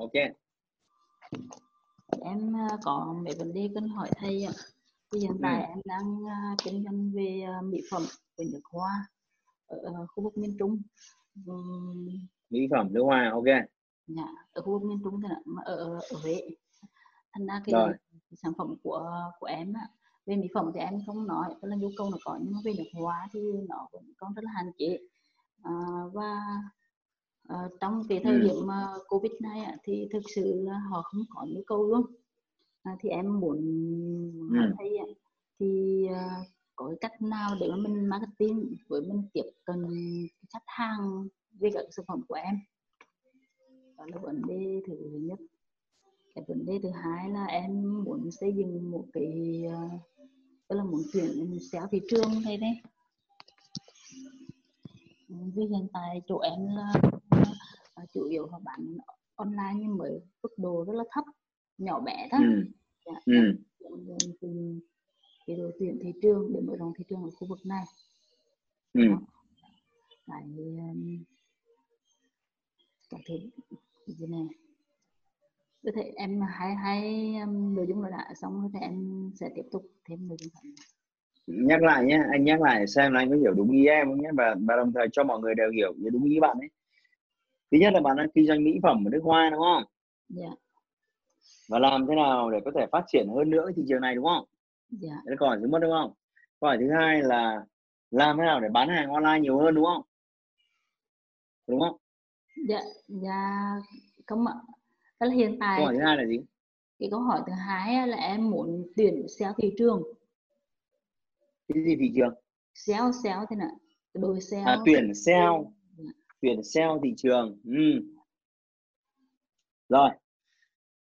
ok Em à, có mấy vấn đề cần hỏi thầy ạ. Thì hiện tại Ừ. em đang à, kinh doanh về à, mỹ phẩm của nước hoa ở khu vực miền Trung. Mỹ phẩm nước hoa ok dạ, ở khu vực miền Trung thì là mà ở, ở Huế. Thành ra cái, Rồi. sản phẩm của của em á, về mỹ phẩm thì em không nói, tức là nhu cầu nó có nhưng mà về nước hoa thì nó vẫn còn rất là hạn chế. À, và à, trong cái thời Ừ. điểm mà Covid này á, thì thực sự là họ không có nhu cầu luôn. À, thì em muốn hỏi Ừ. thầy ạ, thì à, có cái cách nào để mà mình marketing với mình tiếp cận khách hàng về các sản phẩm của em? Đó là vấn đề thứ nhất. Cái vấn đề thứ hai là em muốn xây dựng một cái tức là muốn chuyển xéo thị trường này đấy. Vì hiện tại chỗ em là chủ yếu họ bán online nhưng mới mức độ rất là thấp, nhỏ bé thôi. ừ. Dạ, Ừ. từ cái đội tuyển thị trường để mở rộng thị trường ở khu vực này. Ừ. Cái um, cái cái gì này có thể em hai hai um, nội dung rồi đã xong rồi thì em sẽ tiếp tục thêm nội dung khác nhắc lại nhé anh nhắc lại xem là anh có hiểu đúng ý em không nhé và và đồng thời cho mọi người đều hiểu đúng ý bạn ấy thứ nhất là bạn đang kinh doanh mỹ phẩm ở nước hoa đúng không? Dạ. Và làm thế nào để có thể phát triển hơn nữa cái thị trường này đúng không? Dạ. Đấy là câu hỏi thứ nhất đúng không? Câu hỏi thứ hai là làm thế nào để bán hàng online nhiều hơn đúng không? Đúng không? Dạ dạ không ạ tức là hiện câu tại hỏi thứ hai là gì? cái câu hỏi thứ hai là em muốn tuyển SEO thị trường. Cái gì thị trường? SEO SEO thế nào? Đôi SEO à, tuyển sale chuyển tuyển sale thị trường. Ừ. rồi.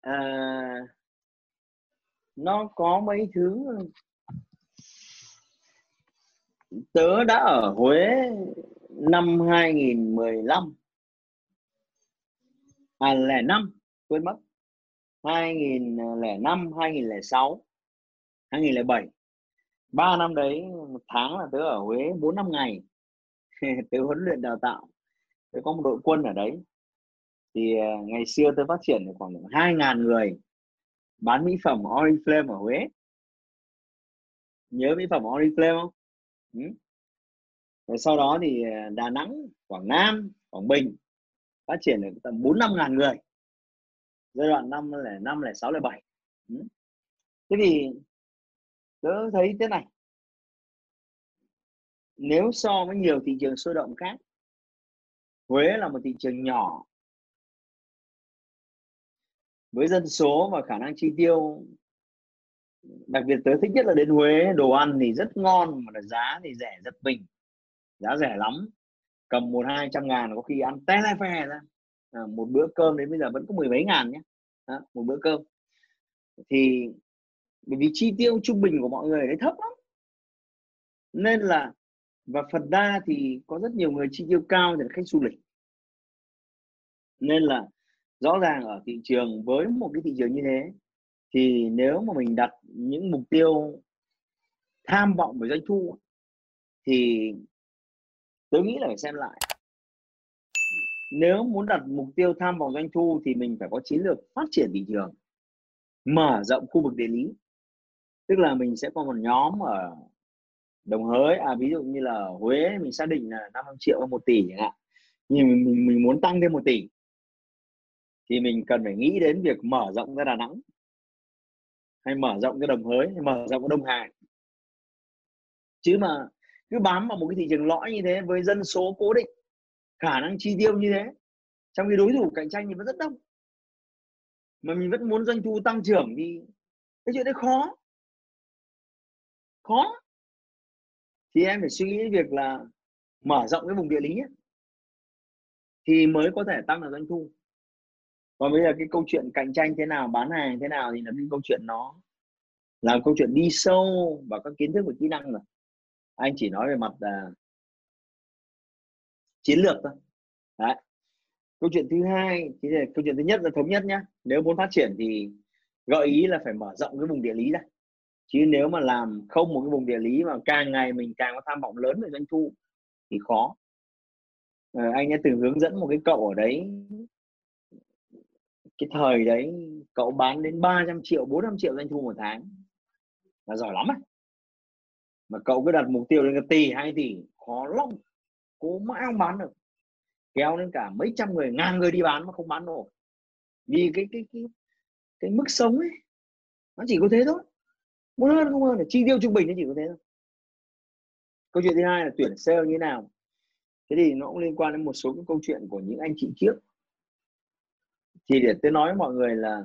À, nó có mấy thứ tớ đã ở Huế năm 2015 à lẻ năm quên mất. 2005 2006 2007 ba năm đấy một tháng là tớ ở Huế 4 năm ngày. Tớ huấn luyện đào tạo thế có một đội quân ở đấy. Thì à, ngày xưa tôi phát triển được khoảng 2.000 người bán mỹ phẩm Oriflame ở Huế. Nhớ mỹ phẩm Oriflame không? Ừ. Rồi sau đó thì à, Đà Nẵng, Quảng Nam, Quảng Bình phát triển được tầm 4 năm ngàn người. Giai đoạn năm là năm là sáu là bảy. Ừ. Thế thì tớ thấy thế này. Nếu so với nhiều thị trường sôi động khác Huế là một thị trường nhỏ. Với dân số và khả năng chi tiêu đặc biệt tớ thích nhất là đến Huế đồ ăn thì rất ngon mà là giá thì rẻ giật mình. Giá rẻ lắm. Cầm một hai trăm ngàn có khi ăn té le phe ra. À, một bữa cơm đến bây giờ vẫn có mười mấy ngàn nhé à, một bữa cơm. Thì bởi vì chi tiêu trung bình của mọi người đấy thấp lắm. Nên là và phần đa thì có rất nhiều người chi tiêu cao thì là khách du lịch. Nên là rõ ràng ở thị trường với một cái thị trường như thế, thì nếu mà mình đặt những mục tiêu tham vọng về doanh thu, thì tôi nghĩ là phải xem lại. Nếu muốn đặt mục tiêu tham vọng doanh thu thì mình phải có chiến lược phát triển thị trường, mở rộng khu vực địa lý. Tức là mình sẽ có một nhóm ở đồng hới. À ví dụ như là huế mình xác định là 500 triệu hay một tỷ chẳng hạn. Nhưng mình, mình, mình muốn tăng thêm một tỷ. Thì mình cần phải nghĩ đến việc mở rộng ra đà nẵng. Hay mở rộng cái đồng hới hay mở rộng cái đông hải chứ mà cứ bám vào một cái thị trường lõi như thế với dân số cố định khả năng chi tiêu như thế trong khi đối thủ cạnh tranh thì vẫn rất đông. Mà mình vẫn muốn doanh thu tăng trưởng thì cái chuyện đấy khó. Khó thì em phải suy nghĩ việc là mở rộng cái vùng địa lý ấy, thì mới có thể tăng được doanh thu. Còn bây giờ cái câu chuyện cạnh tranh thế nào bán hàng thế nào thì là cái câu chuyện nó là câu chuyện đi sâu vào các kiến thức và kỹ năng rồi. Anh chỉ nói về mặt uh, chiến lược thôi. Đấy. Câu chuyện thứ hai thì là câu chuyện thứ nhất là thống nhất nhá. Nếu muốn phát triển thì gợi ý là phải mở rộng cái vùng địa lý ra chứ nếu mà làm không một cái vùng địa lý mà càng ngày mình càng có tham vọng lớn về doanh thu thì khó. À, anh đã từng hướng dẫn một cái cậu ở đấy cái thời đấy cậu bán đến 300 triệu 400 triệu doanh thu một tháng. Là giỏi lắm ấy mà cậu cứ đặt mục tiêu lên cái tỷ hai tỷ khó lắm cố mãi không bán được. Kéo đến cả mấy trăm người ngàn người đi bán mà không bán nổi. Vì cái cái cái cái mức sống ấy nó chỉ có thế thôi muốn hơn không hơn là chi tiêu trung bình nó chỉ có thế thôi. Câu chuyện thứ hai là tuyển sale như thế nào. Thế thì nó cũng liên quan đến một số cái câu chuyện của những anh chị trước. Thì để tôi nói với mọi người là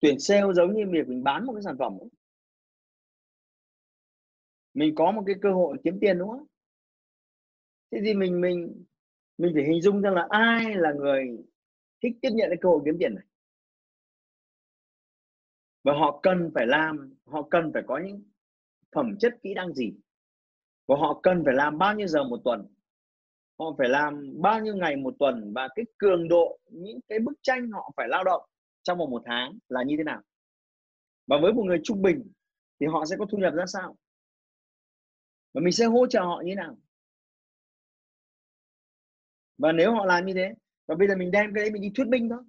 tuyển sale giống như việc mình bán một cái sản phẩm ấy. mình có một cái cơ hội kiếm tiền, đúng không? Thế thì mình mình mình phải hình dung ra là ai là người thích tiếp nhận cái cơ hội kiếm tiền này? Và họ cần phải làm, họ cần phải có những phẩm chất kỹ năng gì? Và họ cần phải làm bao nhiêu giờ một tuần? Họ phải làm bao nhiêu ngày một tuần? Và cái cường độ, những cái bức tranh họ phải lao động trong vòng một tháng là như thế nào? Và với một người trung bình thì họ sẽ có thu nhập ra sao? Và mình sẽ hỗ trợ họ như thế nào? Và nếu họ làm như thế, và bây giờ mình đem cái đấy mình đi thuyết minh thôi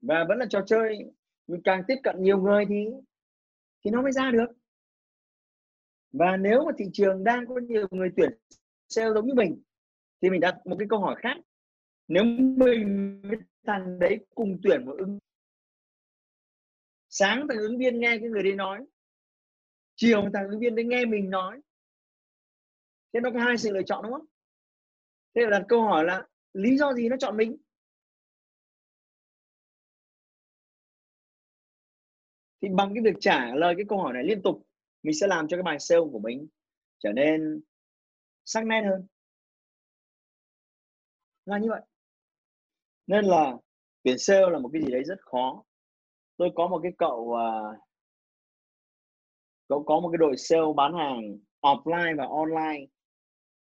và vẫn là trò chơi mình càng tiếp cận nhiều người thì thì nó mới ra được. Và nếu mà thị trường đang có nhiều người tuyển sale giống như mình, thì mình đặt một cái câu hỏi khác. Nếu mình với thằng đấy cùng tuyển một ứng sáng thằng ứng viên nghe cái người đấy nói, chiều thằng ứng viên đấy nghe mình nói, thế nó có hai sự lựa chọn, đúng không? Thế là đặt câu hỏi là lý do gì nó chọn mình? Thì bằng cái việc trả lời cái câu hỏi này liên tục mình sẽ làm cho cái bài sale của mình trở nên sắc nét hơn. Là như vậy. Nên là tuyển sale là một cái gì đấy rất khó. Tôi có một cái cậu uh, cậu có một cái đội sale bán hàng offline và online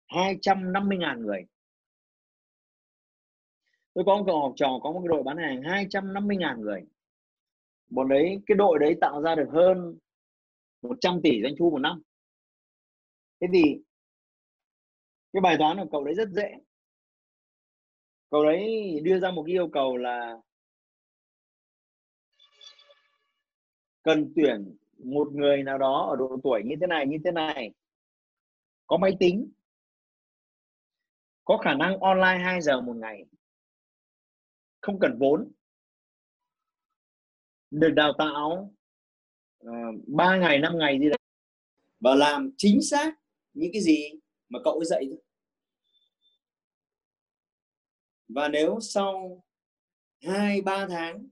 250.000 người. Tôi có một cậu học trò có một cái đội bán hàng 250.000 người bọn đấy, cái đội đấy tạo ra được hơn 100 tỷ doanh thu một năm. Thế thì cái bài toán của cậu đấy rất dễ. Cậu đấy đưa ra một cái yêu cầu là cần tuyển một người nào đó ở độ tuổi như thế này, như thế này. Có máy tính, có khả năng online 2 giờ một ngày, không cần vốn được đào tạo ờ, uh, 3 ngày 5 ngày gì đấy. Và làm chính xác những cái gì mà cậu ấy dạy thôi. Và nếu sau 2 3 tháng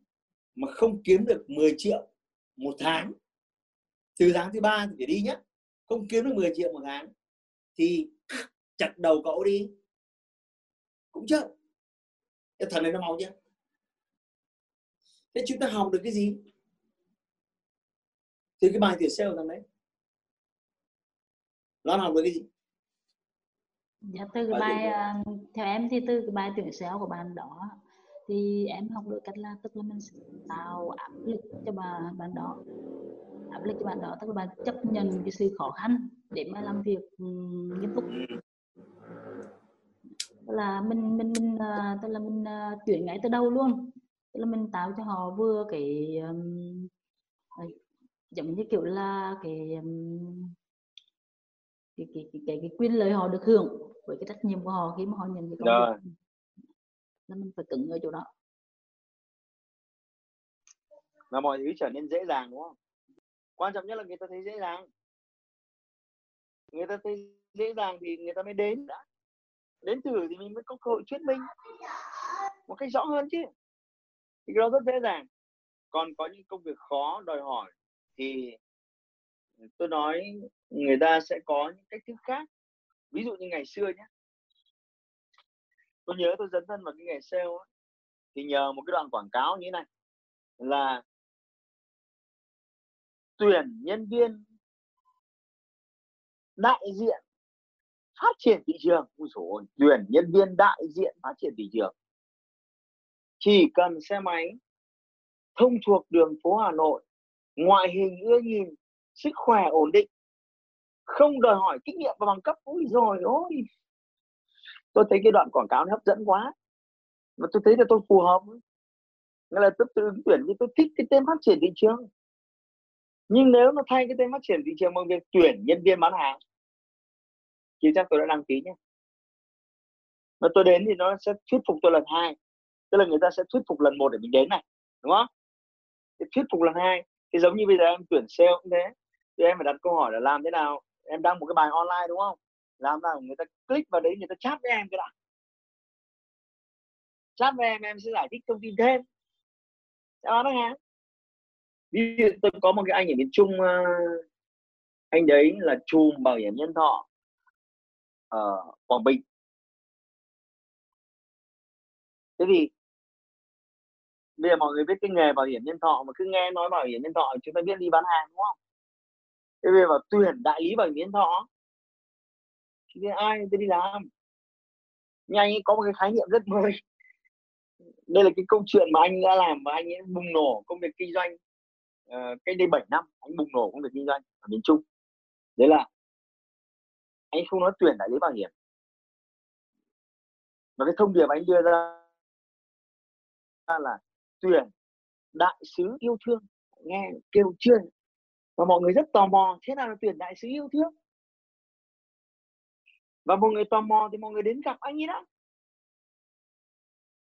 mà không kiếm được 10 triệu một tháng từ tháng thứ ba thì phải đi nhé không kiếm được 10 triệu một tháng thì chặt đầu cậu đi. Cũng chết cái thần này nó mau chưa? Thế chúng ta học được cái gì? Từ cái bài tuyển sale thằng đấy. Nó học được cái gì? Dạ từ cái bài uh, theo em thì từ cái bài tuyển sale của bạn đó thì em học được cách là tức là mình tạo áp lực cho bà bạn đó. Áp lực cho bạn đó tức là bạn chấp nhận cái sự khó khăn để mà làm việc um, nghiêm túc. Là mình mình mình uh, tức là mình tuyển ngay từ đầu luôn tức là mình tạo cho họ vừa cái um, giống như kiểu là cái um, cái, cái, cái, cái, cái quyền lợi họ được hưởng với cái trách nhiệm của họ khi mà họ nhận cái công Rồi. việc là mình phải cứng ở chỗ đó. Là mọi thứ trở nên dễ dàng đúng không? Quan trọng nhất là người ta thấy dễ dàng. Người ta thấy dễ dàng thì người ta mới đến đã. Đến thử thì mình mới có cơ hội thuyết minh một cách rõ hơn chứ thì cái đó rất dễ dàng. Còn có những công việc khó đòi hỏi thì ừ, tôi nói người ta sẽ có những cách thức khác. Ví dụ như ngày xưa nhé tôi nhớ tôi dấn thân vào cái nghề sale ấy, thì nhờ một cái đoạn quảng cáo như thế này là tuyển nhân viên đại diện phát triển thị trường. Ui dồi, tuyển nhân viên đại diện phát triển thị trường chỉ cần xe máy thông thuộc đường phố Hà Nội, ngoại hình ưa nhìn, sức khỏe ổn định, không đòi hỏi kinh nghiệm và bằng cấp ui rồi ôi tôi thấy cái đoạn quảng cáo nó hấp dẫn quá và tôi thấy là tôi phù hợp nghĩa là tôi tự ứng tuyển vì tôi thích cái tên phát triển thị trường. Nhưng nếu nó thay cái tên phát triển thị trường bằng việc tuyển nhân viên bán hàng, thì chắc tôi đã đăng ký nhé. Mà tôi đến thì nó sẽ thuyết phục tôi lần hai tức là người ta sẽ thuyết phục lần một để mình đến này, đúng không? Thì thuyết phục lần hai, thì giống như bây giờ em tuyển sale cũng thế. Thì em phải đặt câu hỏi là làm thế nào? Em đăng một cái bài online, đúng không? Làm nào người ta click vào đấy, người ta chat với em cái đã. Chat với em em sẽ giải thích thông tin thêm. Sẽ bán hàng ví dụ tôi có một cái anh ở miền trung ờ, anh đấy là chùm bảo hiểm nhân thọ ở quảng bình thế thì bây giờ mọi người biết cái nghề bảo hiểm nhân thọ mà cứ nghe nói bảo hiểm nhân thọ chúng ta biết đi bán hàng đúng không? Thế bây giờ bảo tuyển đại lý bảo hiểm nhân thọ thì ai tôi đi làm? Nhưng anh ấy có một cái khái niệm rất mới. Đây là cái câu chuyện mà anh đã làm và anh ấy bùng nổ công việc kinh doanh uh, cách đây 7 năm anh bùng nổ công việc kinh doanh ở miền Trung. Đấy là anh không nói tuyển đại lý bảo hiểm. Và cái thông điệp anh đưa ra là tuyển đại sứ yêu thương nghe kêu chưa và mọi người rất tò mò thế nào là tuyển đại sứ yêu thương? Và mọi người tò mò thì mọi người đến gặp anh ấy đã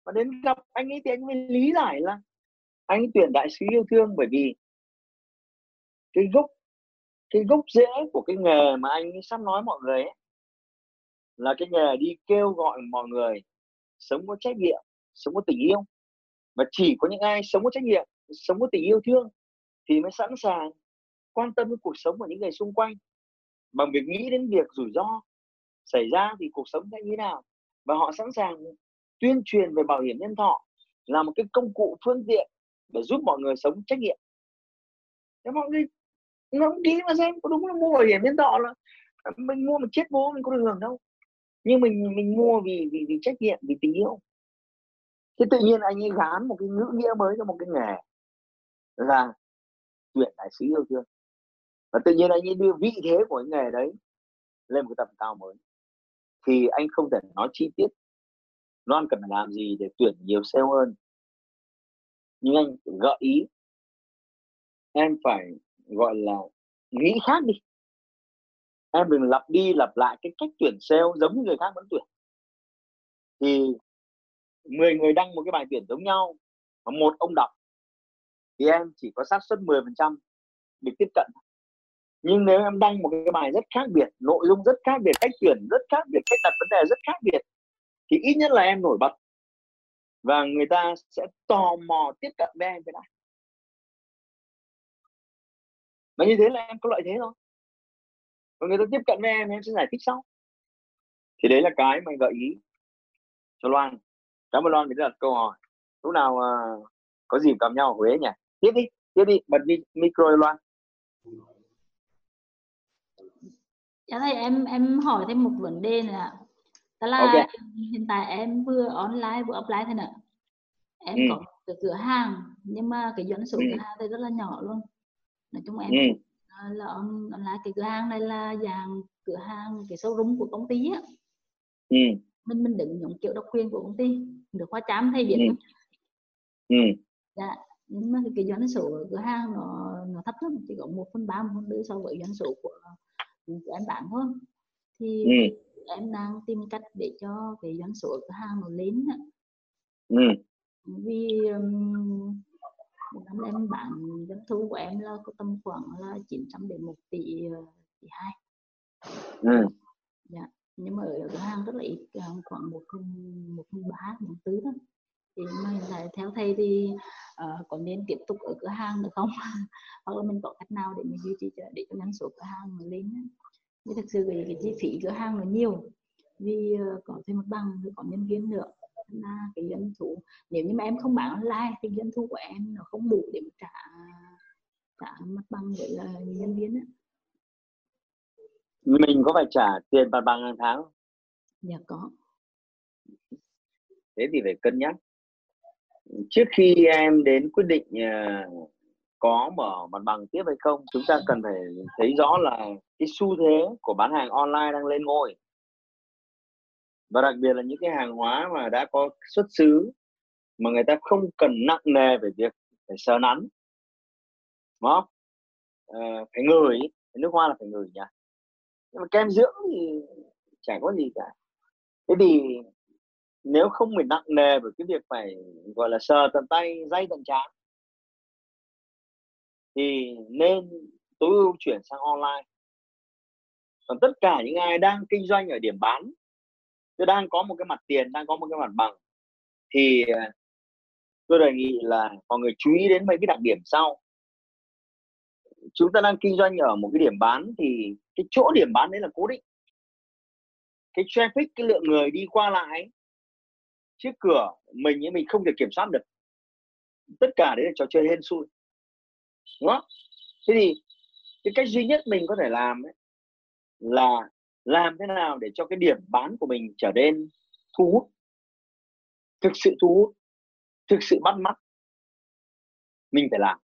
và đến gặp anh ấy thì anh mới lý giải là anh ấy tuyển đại sứ yêu thương bởi vì cái gốc cái gốc rễ của cái nghề mà anh sắp nói mọi người ấy, là cái nghề đi kêu gọi mọi người sống có trách nhiệm sống có tình yêu và chỉ có những ai sống có trách nhiệm, sống có tình yêu thương thì mới sẵn sàng quan tâm đến cuộc sống của những người xung quanh. Bằng việc nghĩ đến việc rủi ro xảy ra thì cuộc sống sẽ như thế nào? Và họ sẵn sàng tuyên truyền về bảo hiểm nhân thọ là một cái công cụ phương tiện để giúp mọi người sống trách nhiệm. Thế mọi người, nó kỹ mà xem có đúng là mua bảo hiểm nhân thọ là mình mua mà chết bố mình có được hưởng đâu. Nhưng mình mình mua vì vì vì trách nhiệm, vì tình yêu thế tự nhiên anh ấy gán một cái ngữ nghĩa mới cho một cái nghề. Là tuyển đại sứ yêu thương. Và tự nhiên anh ấy đưa vị thế của cái nghề đấy lên một cái tầm cao mới. Thì anh không thể nói chi tiết. Loan cần phải làm gì để tuyển nhiều sale hơn? Nhưng anh gợi ý. Em phải, gọi là, nghĩ khác đi. Em đừng lặp đi lặp lại cái cách tuyển sale giống như người khác vẫn tuyển. Thì 10 người đăng một cái bài tuyển giống nhau mà một ông đọc thì em chỉ có xác suất 10% được tiếp cận. Nhưng nếu em đăng một cái bài rất khác biệt, nội dung rất khác biệt, cách tuyển rất khác biệt, cách đặt vấn đề rất khác biệt, thì ít nhất là em nổi bật. Và người ta sẽ tò mò tiếp cận với em cái này và như thế là em có lợi thế thôi. Và người ta tiếp cận với em em sẽ giải thích sau. Thì đấy là cái mà gợi ý cho Loan cảm ơn Loan vì đặt câu hỏi lúc nào uh, có dịp gặp nhau ở Huế nhỉ tiếp đi tiếp đi bật micro Loan Dạ thầy em em hỏi thêm một vấn đề là đó là okay. hiện tại em vừa online vừa offline thế nào em ừ. có cái cửa hàng nhưng mà cái doanh số ừ. cửa hàng thì rất là nhỏ luôn nói chung em ừ. là on, online cái cửa hàng này là dạng cửa hàng cái showroom của công ty á ừ. Mình mình đừng những kiểu độc quyền của công ty được khoa chám thay biết ừ. ừ. dạ nhưng mà cái doanh số cửa hàng nó nó thấp lắm chỉ có một phần ba một phần tư so với doanh số của của em bán thôi thì ừ. em đang tìm cách để cho cái doanh số cửa hàng nó lên ừ. vì um, một năm em bán doanh thu của em là có tầm khoảng là 900 đến 1 tỷ tỷ hai ừ. dạ nhưng mà ở cửa hàng rất là ít à, khoảng một phần một phần ba một tứ thôi thì mà hiện tại theo thầy thì uh, có nên tiếp tục ở cửa hàng được không? Hoặc là mình có cách nào để mình duy trì để cho năng số cửa hàng lên nhưng thực sự vì cái chi phí cửa hàng nó nhiều. Vì uh, có thêm một bằng thì có nhân viên nữa. Là cái doanh thu nếu như mà em không bán online thì doanh thu của em nó không đủ để trả trả mặt bằng với là nhân viên ấy mình có phải trả tiền mặt bằng hàng tháng không? Dạ có. Thế thì phải cân nhắc. Trước khi em đến quyết định uh, có mở mặt bằng tiếp hay không, chúng ta cần phải thấy rõ là cái xu thế của bán hàng online đang lên ngôi. Và đặc biệt là những cái hàng hóa mà đã có xuất xứ mà người ta không cần nặng nề về việc phải sờ nắn. Đúng không? À, phải ngửi, nước hoa là phải ngửi nhỉ. Nhưng mà kem dưỡng thì chẳng có gì cả. Thế thì nếu không phải nặng nề với cái việc phải, gọi là, sờ tận tay, dây tận trán, thì nên tối ưu chuyển sang online. Còn tất cả những ai đang kinh doanh ở điểm bán tôi đang có một cái mặt tiền, đang có một cái mặt bằng, thì à, tôi đề nghị là mọi người chú ý đến mấy cái đặc điểm sau chúng ta đang kinh doanh ở một cái điểm bán thì cái chỗ điểm bán đấy là cố định. Cái traffic cái lượng người đi qua lại trước cửa mình ấy mình không thể kiểm soát được. Tất cả đấy là trò chơi hên xui. Đúng không? Thế thì cái cách duy nhất mình có thể làm ấy, là làm thế nào để cho cái điểm bán của mình trở nên thu hút thực sự thu hút thực sự bắt mắt. Mình phải làm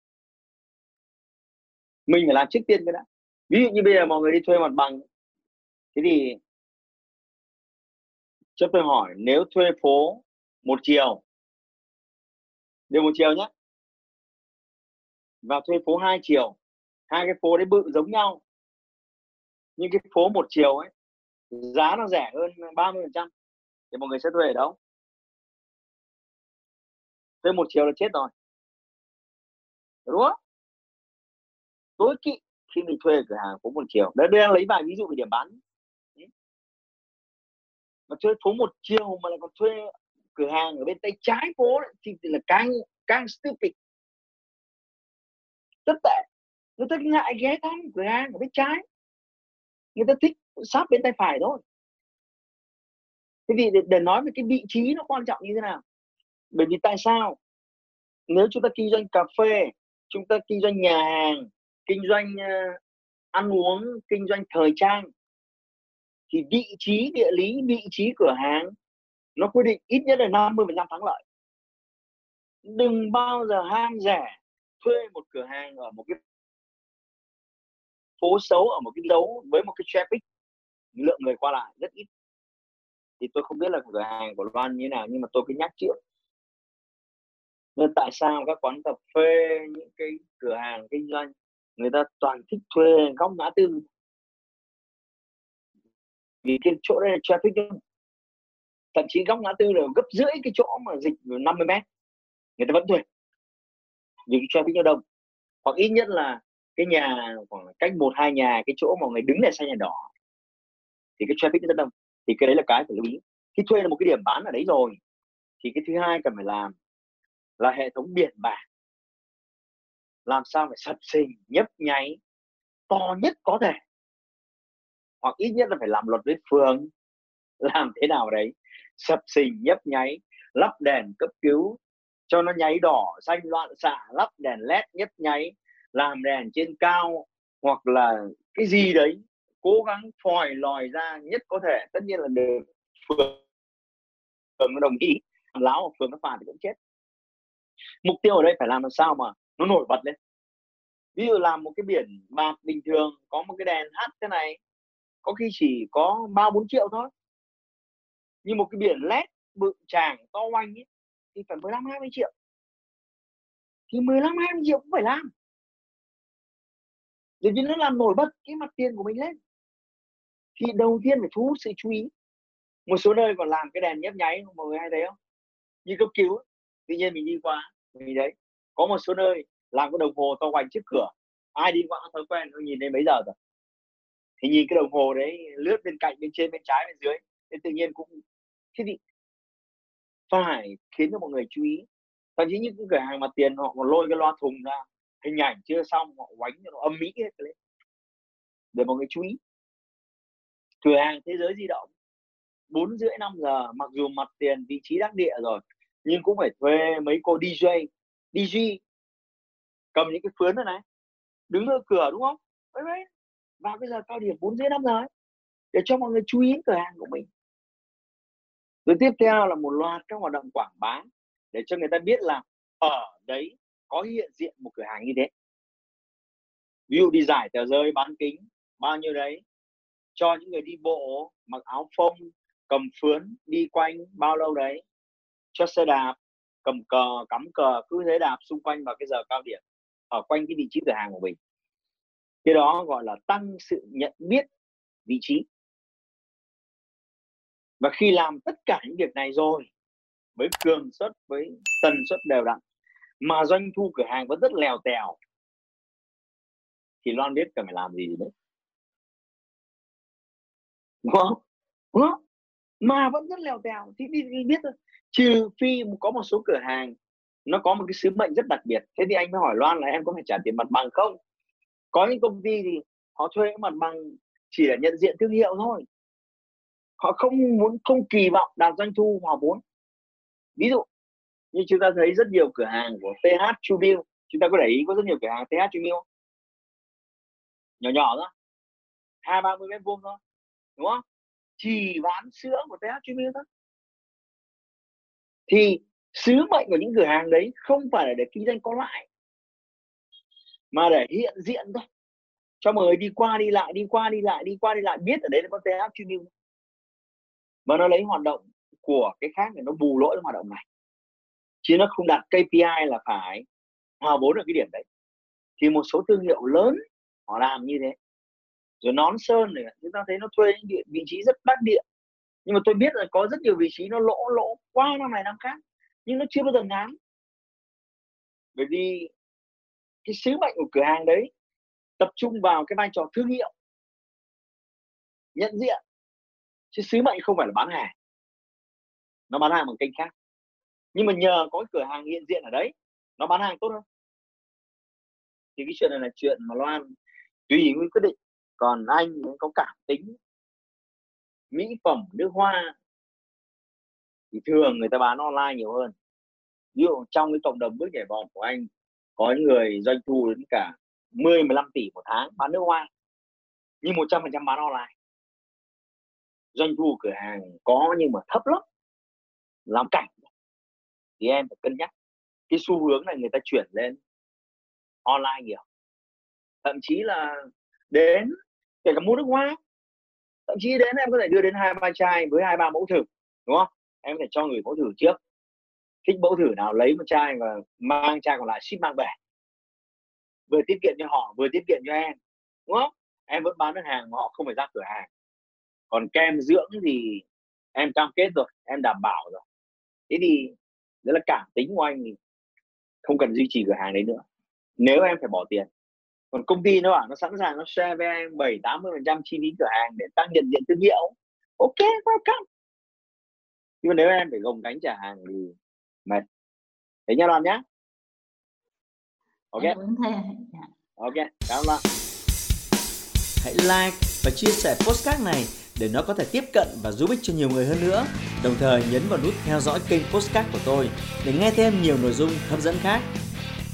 mình phải làm trước tiên cái đã. Ví dụ như bây giờ mọi người đi thuê mặt bằng, thế thì cho tôi hỏi, nếu thuê phố một chiều, đều một chiều nhé và thuê phố hai chiều, hai cái phố đấy bự giống nhau, nhưng cái phố một chiều ấy, giá nó rẻ hơn 30 phần trăm, thì mọi người sẽ thuê ở đâu? Thuê một chiều là chết rồi. Đúng không? Tối kỵ khi mình thuê cửa hàng phố một chiều. Đấy đang lấy vài ví dụ về điểm bán. Mà thuê phố một chiều mà lại còn thuê cửa hàng ở bên tay trái phố thì là càng càng stupid. Rất tệ. Người ta ngại ghé thăm cửa hàng ở bên trái. Người ta thích sát bên tay phải thôi. Thế vì để, để nói về cái vị trí nó quan trọng như thế nào? Bởi vì tại sao? Nếu chúng ta kinh doanh cà phê chúng ta kinh doanh nhà hàng kinh doanh ờ, ăn uống, kinh doanh thời trang, thì vị trí địa lý, vị trí cửa hàng nó quy định ít nhất là 50 phần trăm thắng lợi. Đừng bao giờ ham rẻ thuê một cửa hàng ở một cái phố xấu, ở một cái dấu với một cái traffic lượng người qua lại rất ít. Thì tôi không biết là cửa hàng của Loan như thế nào, nhưng mà tôi cứ nhắc trước. Nên tại sao các quán cà phê, những cái cửa hàng kinh doanh người ta toàn thích thuê góc ngã tư. Vì cái chỗ đây là traffic đông thậm chí góc ngã tư là gấp rưỡi cái chỗ mà dịch 50 mét. Người ta vẫn thuê. Vì cái traffic nó đông. Hoặc ít nhất là cái nhà, khoảng cách một, hai nhà, cái chỗ mà người đứng để xe nhà đỏ, thì cái traffic rất đông. Thì cái đấy là cái phải lưu ý. Khi thuê là một cái điểm bán ở đấy rồi. Thì cái thứ hai cần phải làm là hệ thống biển bảng làm sao phải sập sình, nhấp nháy, to nhất có thể. Hoặc ít nhất là phải làm luật với phường làm thế nào đấy? Sập sình, nhấp nháy, lắp đèn cấp cứu cho nó nháy đỏ, xanh loạn xạ, lắp đèn led nhấp nháy, làm đèn trên cao hoặc là cái gì đấy. Cố gắng phòi lòi ra nhất có thể. Tất nhiên là được. Phường phường nó đồng ý. Láo ở phường nó phạt thì cũng chết. Mục tiêu ở đây phải làm làm sao mà nó nổi bật lên. Ví dụ làm một cái biển bạc bình thường có một cái đèn hát thế này có khi chỉ có ba bốn triệu thôi. Nhưng một cái biển led bự tràng to oanh ấy, thì phải 15 20 triệu. Thì 15 20 triệu cũng phải làm. Bởi vì nó làm nổi bật cái mặt tiền của mình lên. Thì đầu tiên phải thu hút sự chú ý. Một số nơi còn làm cái đèn nhấp nháy mọi người hay thấy không? Như cấp cứu tuy nhiên mình đi qua mình đấy có một số nơi làm cái đồng hồ to quanh trước cửa, ai đi qua thói quen, nó nhìn thấy mấy giờ rồi. Thì nhìn cái đồng hồ đấy, lướt bên cạnh, bên trên, bên trái, bên dưới thì tự nhiên cũng, thế thì phải khiến cho mọi người chú ý. Thậm chí những cái cửa hàng mặt tiền họ còn lôi cái loa thùng ra, hình ảnh chưa xong, họ quánh cho nó âm mỹ hết lên để mọi người chú ý. Cửa hàng thế giới di động, bốn rưỡi năm giờ, mặc dù mặt tiền vị trí đắc địa rồi, nhưng cũng phải thuê mấy cô DJ DJ cầm những cái phướn này này đứng ở cửa đúng không? Đấy, đấy. vào cái giờ cao điểm bốn rưỡi 5 giờ ấy, để cho mọi người chú ý cửa hàng của mình. Rồi tiếp theo là một loạt các hoạt động quảng bá để cho người ta biết là ở đấy có hiện diện một cửa hàng như thế. Ví dụ đi giải tờ rơi bán kính bao nhiêu đấy. Cho những người đi bộ mặc áo phông cầm phướn đi quanh bao lâu đấy. Cho xe đạp cầm cờ, cắm cờ, cứ thế đạp xung quanh vào cái giờ cao điểm, ở quanh cái vị trí cửa hàng của mình cái đó gọi là tăng sự nhận biết vị trí và khi làm tất cả những việc này rồi, với cường suất, với tần suất đều đặn, mà doanh thu cửa hàng vẫn rất lèo tèo, thì Loan biết cần phải làm gì đấy đúng không? Đúng không? Mà vẫn rất lèo tèo thì đi, đi biết thôi. Trừ phi có một số cửa hàng nó có một cái sứ mệnh rất đặc biệt. Thế thì anh mới hỏi Loan là em có phải trả tiền mặt bằng không? Có những công ty thì họ thuê mặt bằng chỉ là nhận diện thương hiệu thôi. Họ không muốn không kỳ vọng đạt doanh thu hòa vốn. Ví dụ như chúng ta thấy rất nhiều cửa hàng của TH Chubil. Chúng ta có để ý có rất nhiều cửa hàng TH Chubil nhỏ nhỏ thôi. Hai ba mươi mét vuông thôi. Đúng không? Chỉ bán sữa của TH Chumil thôi thì sứ mệnh của những cửa hàng đấy không phải là để kinh doanh có lại mà để hiện diện thôi. Cho mọi người đi qua đi lại, đi qua đi lại, đi qua đi lại biết ở đấy là có TH Chumil mà nó lấy hoạt động của cái khác để nó bù lỗi hoạt động này. Chứ nó không đặt KPI là phải hòa vốn ở cái điểm đấy. Thì một số thương hiệu lớn họ làm như thế rồi nón sơn này, chúng ta thấy nó thuê những vị trí rất đắc địa. Nhưng mà tôi biết là có rất nhiều vị trí nó lỗ lỗ qua năm này năm khác, nhưng nó chưa bao giờ ngán. Bởi vì cái sứ mệnh của cửa hàng đấy tập trung vào cái vai trò thương hiệu, nhận diện. Chứ sứ mệnh không phải là bán hàng. Nó bán hàng bằng kênh khác. Nhưng mà nhờ có cái cửa hàng hiện diện ở đấy, nó bán hàng tốt hơn. Thì cái chuyện này là chuyện mà loan tùy nguyên quyết định còn anh có cảm tính mỹ phẩm, nước hoa thì thường người ta bán online nhiều hơn. Ví dụ trong cái cộng đồng bước nhảy vọt của anh, có những người doanh thu đến cả 10 15 tỷ một tháng bán nước hoa, nhưng 100% bán online. Doanh thu cửa hàng có nhưng mà thấp lắm, làm cảnh thì em phải cân nhắc. Cái xu hướng này người ta chuyển lên online nhiều. Thậm chí là đến kể cả mua nước hoa thậm chí đến em có thể đưa đến hai, ba chai với hai, ba mẫu thử, đúng không? Em phải cho người mẫu thử trước. Thích mẫu thử nào lấy một chai và mang chai còn lại ship mang về vừa tiết kiệm cho họ, vừa tiết kiệm cho em, đúng không? Em vẫn bán được hàng mà họ không phải ra cửa hàng. Còn kem dưỡng thì em cam kết rồi, em đảm bảo rồi. Thế thì đấy là cảm tính của anh thì không cần duy trì cửa hàng đấy nữa. Nếu em phải bỏ tiền còn công ty nó bảo nó sẵn sàng nó share với em bảy tám mươi phần trăm chi phí cửa hàng để tăng nhận diện thương hiệu. Ok welcome nhưng mà nếu em phải gồng cánh trả hàng thì mệt. Thế nha loan nhá. Ok. Ok cảm ơn hãy like và chia sẻ postcard này để nó có thể tiếp cận và giúp ích cho nhiều người hơn nữa. Đồng thời nhấn vào nút theo dõi kênh Postcard của tôi để nghe thêm nhiều nội dung hấp dẫn khác.